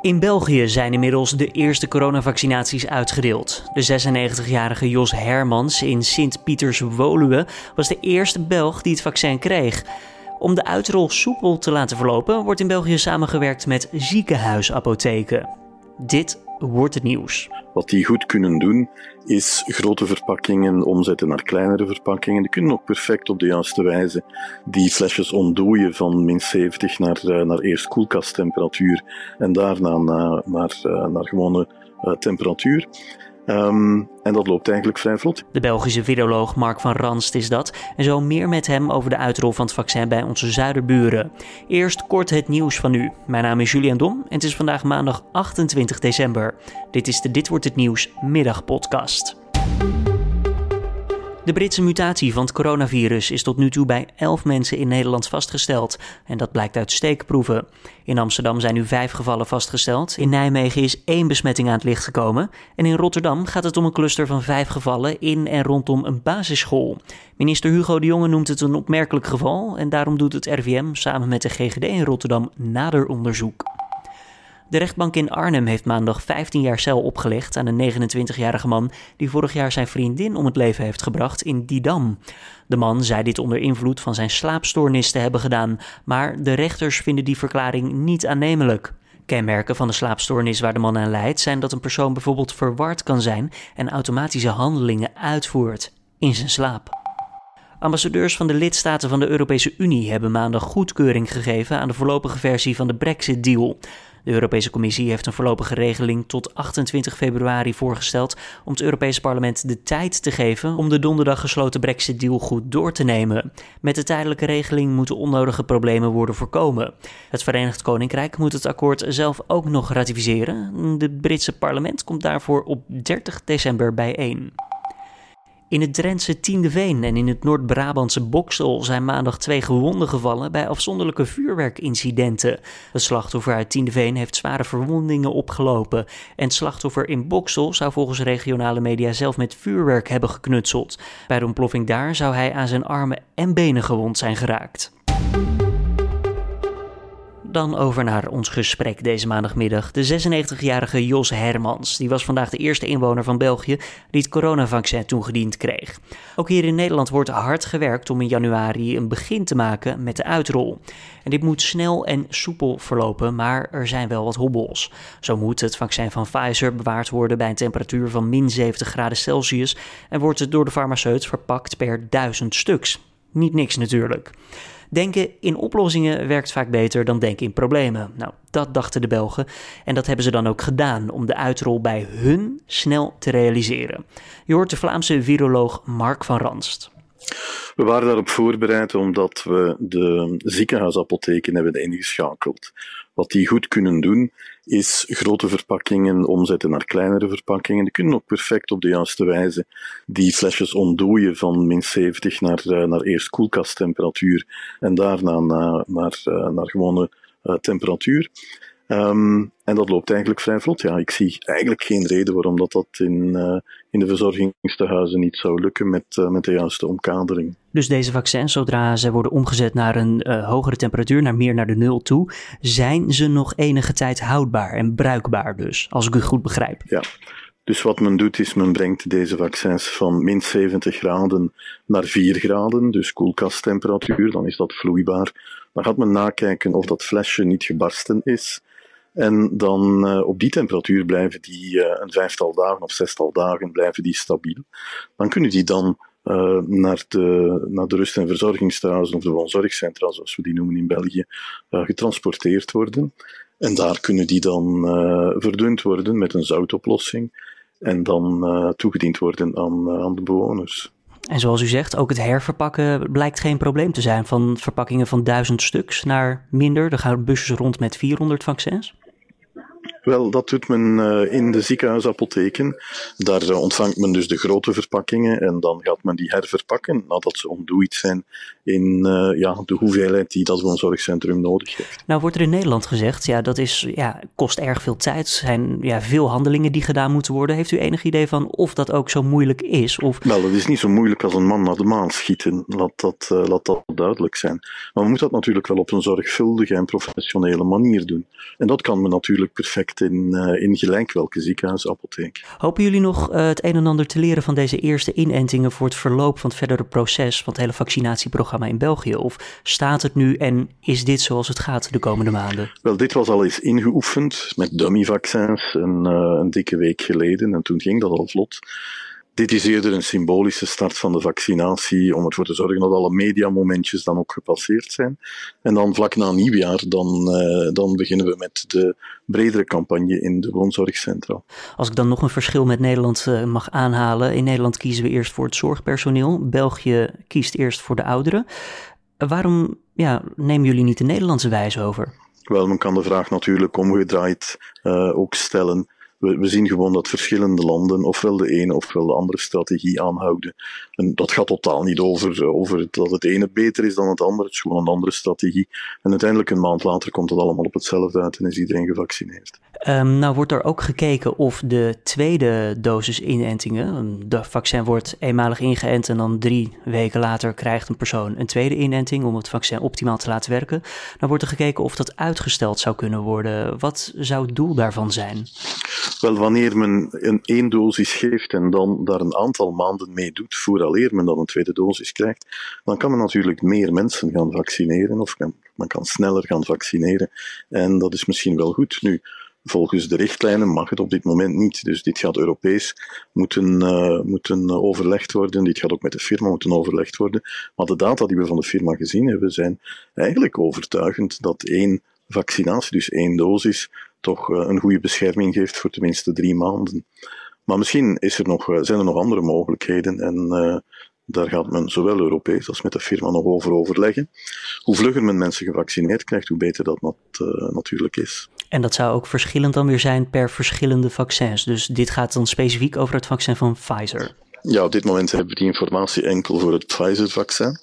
In België zijn inmiddels de eerste coronavaccinaties uitgedeeld. De 96-jarige Jos Hermans in Sint-Pieters-Woluwe was de eerste Belg die het vaccin kreeg. Om de uitrol soepel te laten verlopen, wordt in België samengewerkt met ziekenhuisapotheken. Dit wordt het nieuws. Wat die goed kunnen doen, is grote verpakkingen omzetten naar kleinere verpakkingen. Die kunnen ook perfect op de juiste wijze die flesjes ontdooien van min 70 naar, uh, naar eerst koelkasttemperatuur en daarna naar, naar, uh, naar gewone uh, temperatuur. Um, en dat loopt eigenlijk vrij vlot. De Belgische viroloog Mark van Ranst is dat. En zo meer met hem over de uitrol van het vaccin bij onze zuiderburen. Eerst kort het nieuws van nu. Mijn naam is Julian Dom en het is vandaag maandag 28 december. Dit is de Dit wordt het nieuws middagpodcast. De Britse mutatie van het coronavirus is tot nu toe bij 11 mensen in Nederland vastgesteld. En dat blijkt uit steekproeven. In Amsterdam zijn nu vijf gevallen vastgesteld. In Nijmegen is één besmetting aan het licht gekomen. En in Rotterdam gaat het om een cluster van vijf gevallen in en rondom een basisschool. Minister Hugo de Jonge noemt het een opmerkelijk geval. En daarom doet het RVM samen met de GGD in Rotterdam nader onderzoek. De rechtbank in Arnhem heeft maandag 15 jaar cel opgelegd aan een 29-jarige man die vorig jaar zijn vriendin om het leven heeft gebracht in Didam. De man zei dit onder invloed van zijn slaapstoornis te hebben gedaan, maar de rechters vinden die verklaring niet aannemelijk. Kenmerken van de slaapstoornis waar de man aan leidt zijn dat een persoon bijvoorbeeld verward kan zijn en automatische handelingen uitvoert in zijn slaap. Ambassadeurs van de lidstaten van de Europese Unie hebben maandag goedkeuring gegeven aan de voorlopige versie van de Brexit-deal. De Europese Commissie heeft een voorlopige regeling tot 28 februari voorgesteld om het Europese parlement de tijd te geven om de donderdag gesloten Brexit-deal goed door te nemen. Met de tijdelijke regeling moeten onnodige problemen worden voorkomen. Het Verenigd Koninkrijk moet het akkoord zelf ook nog ratificeren. Het Britse parlement komt daarvoor op 30 december bijeen. In het Drentse Tiendeveen en in het Noord-Brabantse Boksel zijn maandag twee gewonden gevallen bij afzonderlijke vuurwerkincidenten. Het slachtoffer uit Tiendeveen heeft zware verwondingen opgelopen. En het slachtoffer in Boksel zou volgens regionale media zelf met vuurwerk hebben geknutseld. Bij de ontploffing daar zou hij aan zijn armen en benen gewond zijn geraakt. Dan over naar ons gesprek deze maandagmiddag. De 96-jarige Jos Hermans, die was vandaag de eerste inwoner van België die het coronavaccin toegediend kreeg. Ook hier in Nederland wordt hard gewerkt om in januari een begin te maken met de uitrol. En dit moet snel en soepel verlopen, maar er zijn wel wat hobbels. Zo moet het vaccin van Pfizer bewaard worden bij een temperatuur van min 70 graden Celsius en wordt het door de farmaceut verpakt per duizend stuks. Niet niks natuurlijk. Denken in oplossingen werkt vaak beter dan denken in problemen. Nou, dat dachten de Belgen en dat hebben ze dan ook gedaan om de uitrol bij hun snel te realiseren. Je hoort de Vlaamse viroloog Mark van Ranst. We waren daarop voorbereid omdat we de ziekenhuisapotheken hebben ingeschakeld. Wat die goed kunnen doen, is grote verpakkingen omzetten naar kleinere verpakkingen. Die kunnen ook perfect op de juiste wijze die flesjes ontdooien van min 70 naar, uh, naar eerst koelkasttemperatuur en daarna naar, naar, uh, naar gewone uh, temperatuur. Um, en dat loopt eigenlijk vrij vlot. Ja, ik zie eigenlijk geen reden waarom dat, dat in, uh, in de verzorgingstehuizen niet zou lukken met, uh, met de juiste omkadering. Dus deze vaccins, zodra ze worden omgezet naar een uh, hogere temperatuur, naar meer naar de nul toe, zijn ze nog enige tijd houdbaar en bruikbaar dus, als ik u goed begrijp. Ja, dus wat men doet is, men brengt deze vaccins van min 70 graden naar 4 graden, dus koelkasttemperatuur, dan is dat vloeibaar. Dan gaat men nakijken of dat flesje niet gebarsten is. En dan uh, op die temperatuur blijven die uh, een vijftal dagen of zestal dagen blijven die stabiel. Dan kunnen die dan uh, naar, de, naar de rust- en verzorgingstehuizen of de woonzorgcentra, zoals we die noemen in België, getransporteerd worden. En daar kunnen die dan verdund worden met een zoutoplossing en dan toegediend worden aan, aan de bewoners. En zoals u zegt, ook het herverpakken blijkt geen probleem te zijn. Van verpakkingen van duizend stuks naar minder. Er gaan busjes rond met 400 vaccins. Wel, dat doet men uh, in de ziekenhuisapotheken. Daar uh, ontvangt men dus de grote verpakkingen en dan gaat men die herverpakken nadat ze ontdooid zijn in uh, ja, de hoeveelheid die dat woonzorgcentrum nodig heeft. Nou wordt er in Nederland gezegd, ja, dat is, ja, kost erg veel tijd. Er zijn ja, veel handelingen die gedaan moeten worden. Heeft u enig idee van of dat ook zo moeilijk is? Of... Wel, het is niet zo moeilijk als een man naar de maan schieten. Laat dat, laat dat duidelijk zijn. Maar we moeten dat natuurlijk wel op een zorgvuldige en professionele manier doen. En dat kan men natuurlijk perfect in, in gelijk welke ziekenhuisapotheek. Hopen jullie nog uh, het een en ander te leren van deze eerste inentingen voor het verloop van het verdere proces van het hele vaccinatieprogramma in België? Of staat het nu en is dit zoals het gaat de komende maanden? Wel, dit was al eens ingeoefend met dummy-vaccins een, uh, een dikke week geleden en toen ging dat al vlot. Dit is eerder een symbolische start van de vaccinatie om ervoor te zorgen dat alle mediamomentjes dan ook gepasseerd zijn. En dan vlak na nieuwjaar, dan, uh, dan beginnen we met de bredere campagne in de woonzorgcentra. Als ik dan nog een verschil met Nederland uh, mag aanhalen. In Nederland kiezen we eerst voor het zorgpersoneel. België kiest eerst voor de ouderen. Uh, waarom ja, nemen jullie niet de Nederlandse wijze over? Wel, men kan de vraag natuurlijk omgedraaid ook stellen we, zien gewoon dat verschillende landen ofwel de ene ofwel de andere strategie aanhouden. En dat gaat totaal niet over, over dat het ene beter is dan het andere. Het is gewoon een andere strategie. En uiteindelijk een maand later komt het allemaal op hetzelfde uit en is iedereen gevaccineerd. Um, nou wordt er ook gekeken of de tweede dosis inentingen, de vaccin wordt eenmalig ingeënt en dan drie weken later krijgt een persoon een tweede inenting om het vaccin optimaal te laten werken. Dan wordt er gekeken of dat uitgesteld zou kunnen worden. Wat zou het doel daarvan zijn? Wel, wanneer men een één dosis geeft en dan daar een aantal maanden mee doet, vooraleer men dan een tweede dosis krijgt, dan kan men natuurlijk meer mensen gaan vaccineren of kan, men kan sneller gaan vaccineren. En dat is misschien wel goed. Nu, volgens de richtlijnen mag het op dit moment niet. Dus dit gaat Europees moeten, uh, moeten overlegd worden. Dit gaat ook met de firma moeten overlegd worden. Maar de data die we van de firma gezien hebben, zijn eigenlijk overtuigend dat één vaccinatie, dus één dosis, toch uh, een goede bescherming geeft voor tenminste drie maanden. Maar misschien is er nog, zijn er nog andere mogelijkheden en uh, daar gaat men zowel Europees als met de firma nog over overleggen. Hoe vlugger men mensen gevaccineerd krijgt, hoe beter dat nat, uh, natuurlijk is. En dat zou ook verschillend dan weer zijn per verschillende vaccins. Dus dit gaat dan specifiek over het vaccin van Pfizer. Ja, op dit moment hebben we die informatie enkel voor het Pfizer-vaccin.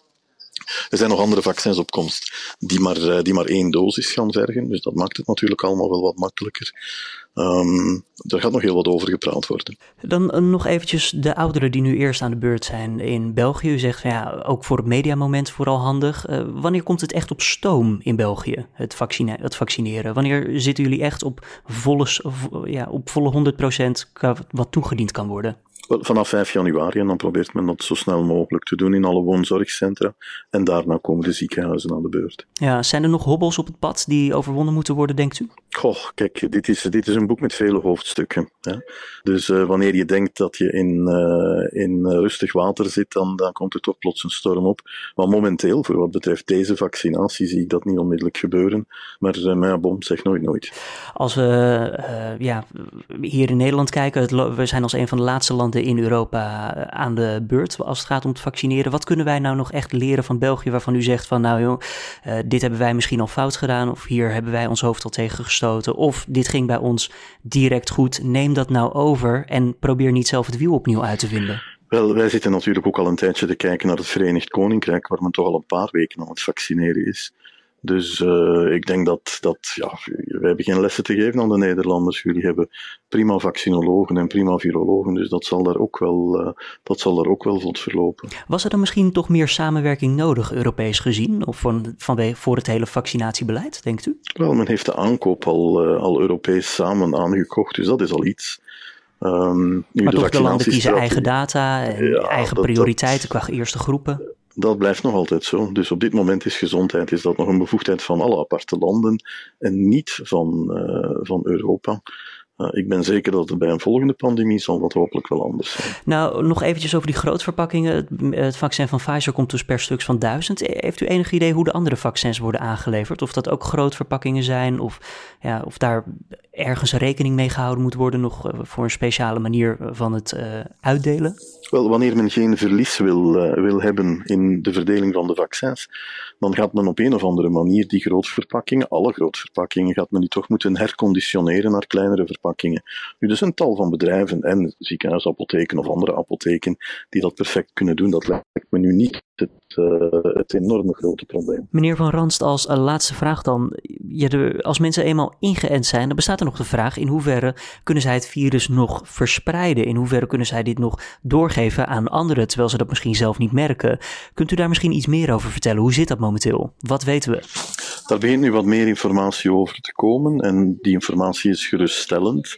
Er zijn nog andere vaccins op komst die maar, die maar één dosis gaan vergen. Dus dat maakt het natuurlijk allemaal wel wat makkelijker. Um, gaat nog heel wat over gepraat worden. Dan uh, nog eventjes de ouderen die nu eerst aan de beurt zijn in België. U zegt ja, ook voor het mediamoment vooral handig. Uh, wanneer komt het echt op stoom in België, het, het vaccineren? Wanneer zitten jullie echt op volle, ja, op volle 100% wat toegediend kan worden? Vanaf 5 januari en dan probeert men dat zo snel mogelijk te doen in alle woonzorgcentra. En daarna komen de ziekenhuizen aan de beurt. Ja, zijn er nog hobbels op het pad die overwonnen moeten worden, denkt u? Goh, kijk, dit is, dit is een boek met vele hoofdstukken. Hè? Dus uh, wanneer je denkt dat je in, uh, in rustig water zit, dan, dan komt er toch plots een storm op. Maar momenteel, voor wat betreft deze vaccinatie, zie ik dat niet onmiddellijk gebeuren. Maar, uh, maar ja, bom, zeg nooit nooit. Als we ja, hier in Nederland kijken, het, we zijn als een van de laatste landen in Europa aan de beurt als het gaat om het vaccineren. Wat kunnen wij nou nog echt leren van België waarvan u zegt van nou joh, uh, dit hebben wij misschien al fout gedaan of hier hebben wij ons hoofd al tegen gestoten of dit ging bij ons direct goed. Neem dat nou over en probeer niet zelf het wiel opnieuw uit te vinden. Wel, wij zitten natuurlijk ook al een tijdje te kijken naar het Verenigd Koninkrijk, waar men toch al een paar weken aan het vaccineren is. Dus uh, ik denk dat, dat ja, wij hebben geen lessen te geven aan de Nederlanders. Jullie hebben prima vaccinologen en prima virologen, dus dat zal daar ook wel, uh, dat zal daar ook wel vlot verlopen. Was er dan misschien toch meer samenwerking nodig, Europees gezien, of van, van, voor het hele vaccinatiebeleid, denkt u? Wel, men heeft de aankoop al, uh, al Europees samen aangekocht, dus dat is al iets. Um, nu maar de toch de landen kiezen eigen data en ja, eigen dat, prioriteiten dat, qua eerste groepen? Dat blijft nog altijd zo. Dus op dit moment is gezondheid is dat nog een bevoegdheid van alle aparte landen en niet van, uh, van Europa. Uh, ik ben zeker dat het bij een volgende pandemie zal dat hopelijk wel anders zijn. Nou, nog eventjes over die grootverpakkingen. Het, het vaccin van Pfizer komt dus per stuk van duizend. Heeft u enig idee hoe de andere vaccins worden aangeleverd? Of dat ook grootverpakkingen zijn? Of, ja, of daar ergens rekening mee gehouden moet worden nog voor een speciale manier van het uitdelen? Wel, wanneer men geen verlies wil, wil hebben in de verdeling van de vaccins, dan gaat men op een of andere manier die grootverpakkingen, alle grootverpakkingen, gaat men die toch moeten herconditioneren naar kleinere verpakkingen. Nu, er zijn tal van bedrijven en ziekenhuisapotheken of andere apotheken die dat perfect kunnen doen. Dat lijkt me nu niet het, uh, het enorme grote probleem. Meneer Van Ranst, als laatste vraag dan. Ja, als mensen eenmaal ingeënt zijn, dan bestaat er nog de vraag in hoeverre kunnen zij het virus nog verspreiden? In hoeverre kunnen zij dit nog doorgeven aan anderen, terwijl ze dat misschien zelf niet merken? Kunt u daar misschien iets meer over vertellen? Hoe zit dat momenteel? Wat weten we? Daar begint nu wat meer informatie over te komen en die informatie is geruststellend.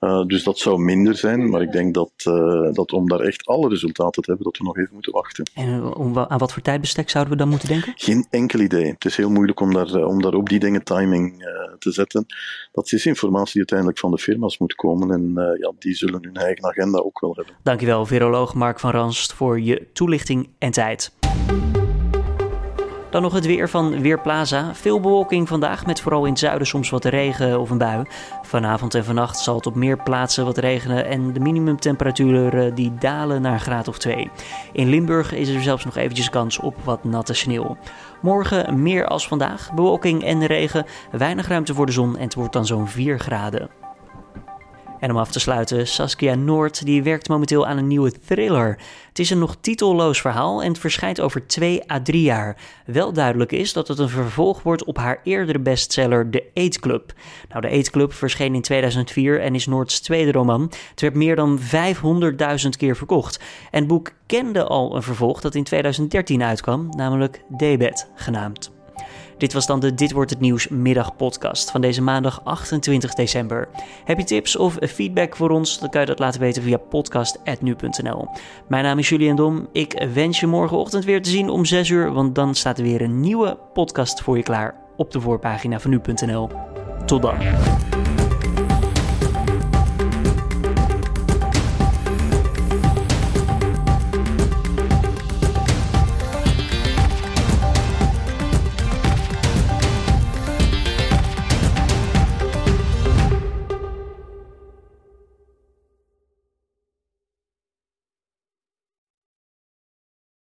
Uh, dus dat zou minder zijn, maar ik denk dat, uh, dat om daar echt alle resultaten te hebben, dat we nog even moeten wachten. En om, aan wat voor tijdbestek zouden we dan moeten denken? Geen enkel idee. Het is heel moeilijk om daar, om daar op die dingen timing uh, te zetten. Dat is informatie die uiteindelijk van de firma's moet komen en ja, die zullen hun eigen agenda ook wel hebben. Dankjewel, viroloog Mark van Ranst, voor je toelichting en tijd. Dan nog het weer van Weerplaza. Veel bewolking vandaag met vooral in het zuiden soms wat regen of een bui. Vanavond en vannacht zal het op meer plaatsen wat regenen en de minimumtemperaturen eh, die dalen naar een graad of 2. In Limburg is er zelfs nog eventjes kans op wat natte sneeuw. Morgen meer als vandaag, bewolking en regen, weinig ruimte voor de zon en het wordt dan zo'n 4 graden. En om af te sluiten, Saskia Noord die werkt momenteel aan een nieuwe thriller. Het is een nog titelloos verhaal en het verschijnt over 2 à 3 jaar. Wel duidelijk is dat het een vervolg wordt op haar eerdere bestseller The Eight Club. Nou, The Eight Club verscheen in 2004 en is Noords tweede roman. Het werd meer dan 500.000 keer verkocht. En het boek kende al een vervolg dat in 2013 uitkwam, namelijk Debet genaamd. Dit was dan de Dit wordt het nieuws middagpodcast van deze maandag 28 december. Heb je tips of feedback voor ons? Dan kan je dat laten weten via podcast@nu.nl. Mijn naam is Julian Dom. Ik wens je morgenochtend weer te zien om 6 uur, want dan staat er weer een nieuwe podcast voor je klaar op de voorpagina van nu.nl. Tot dan.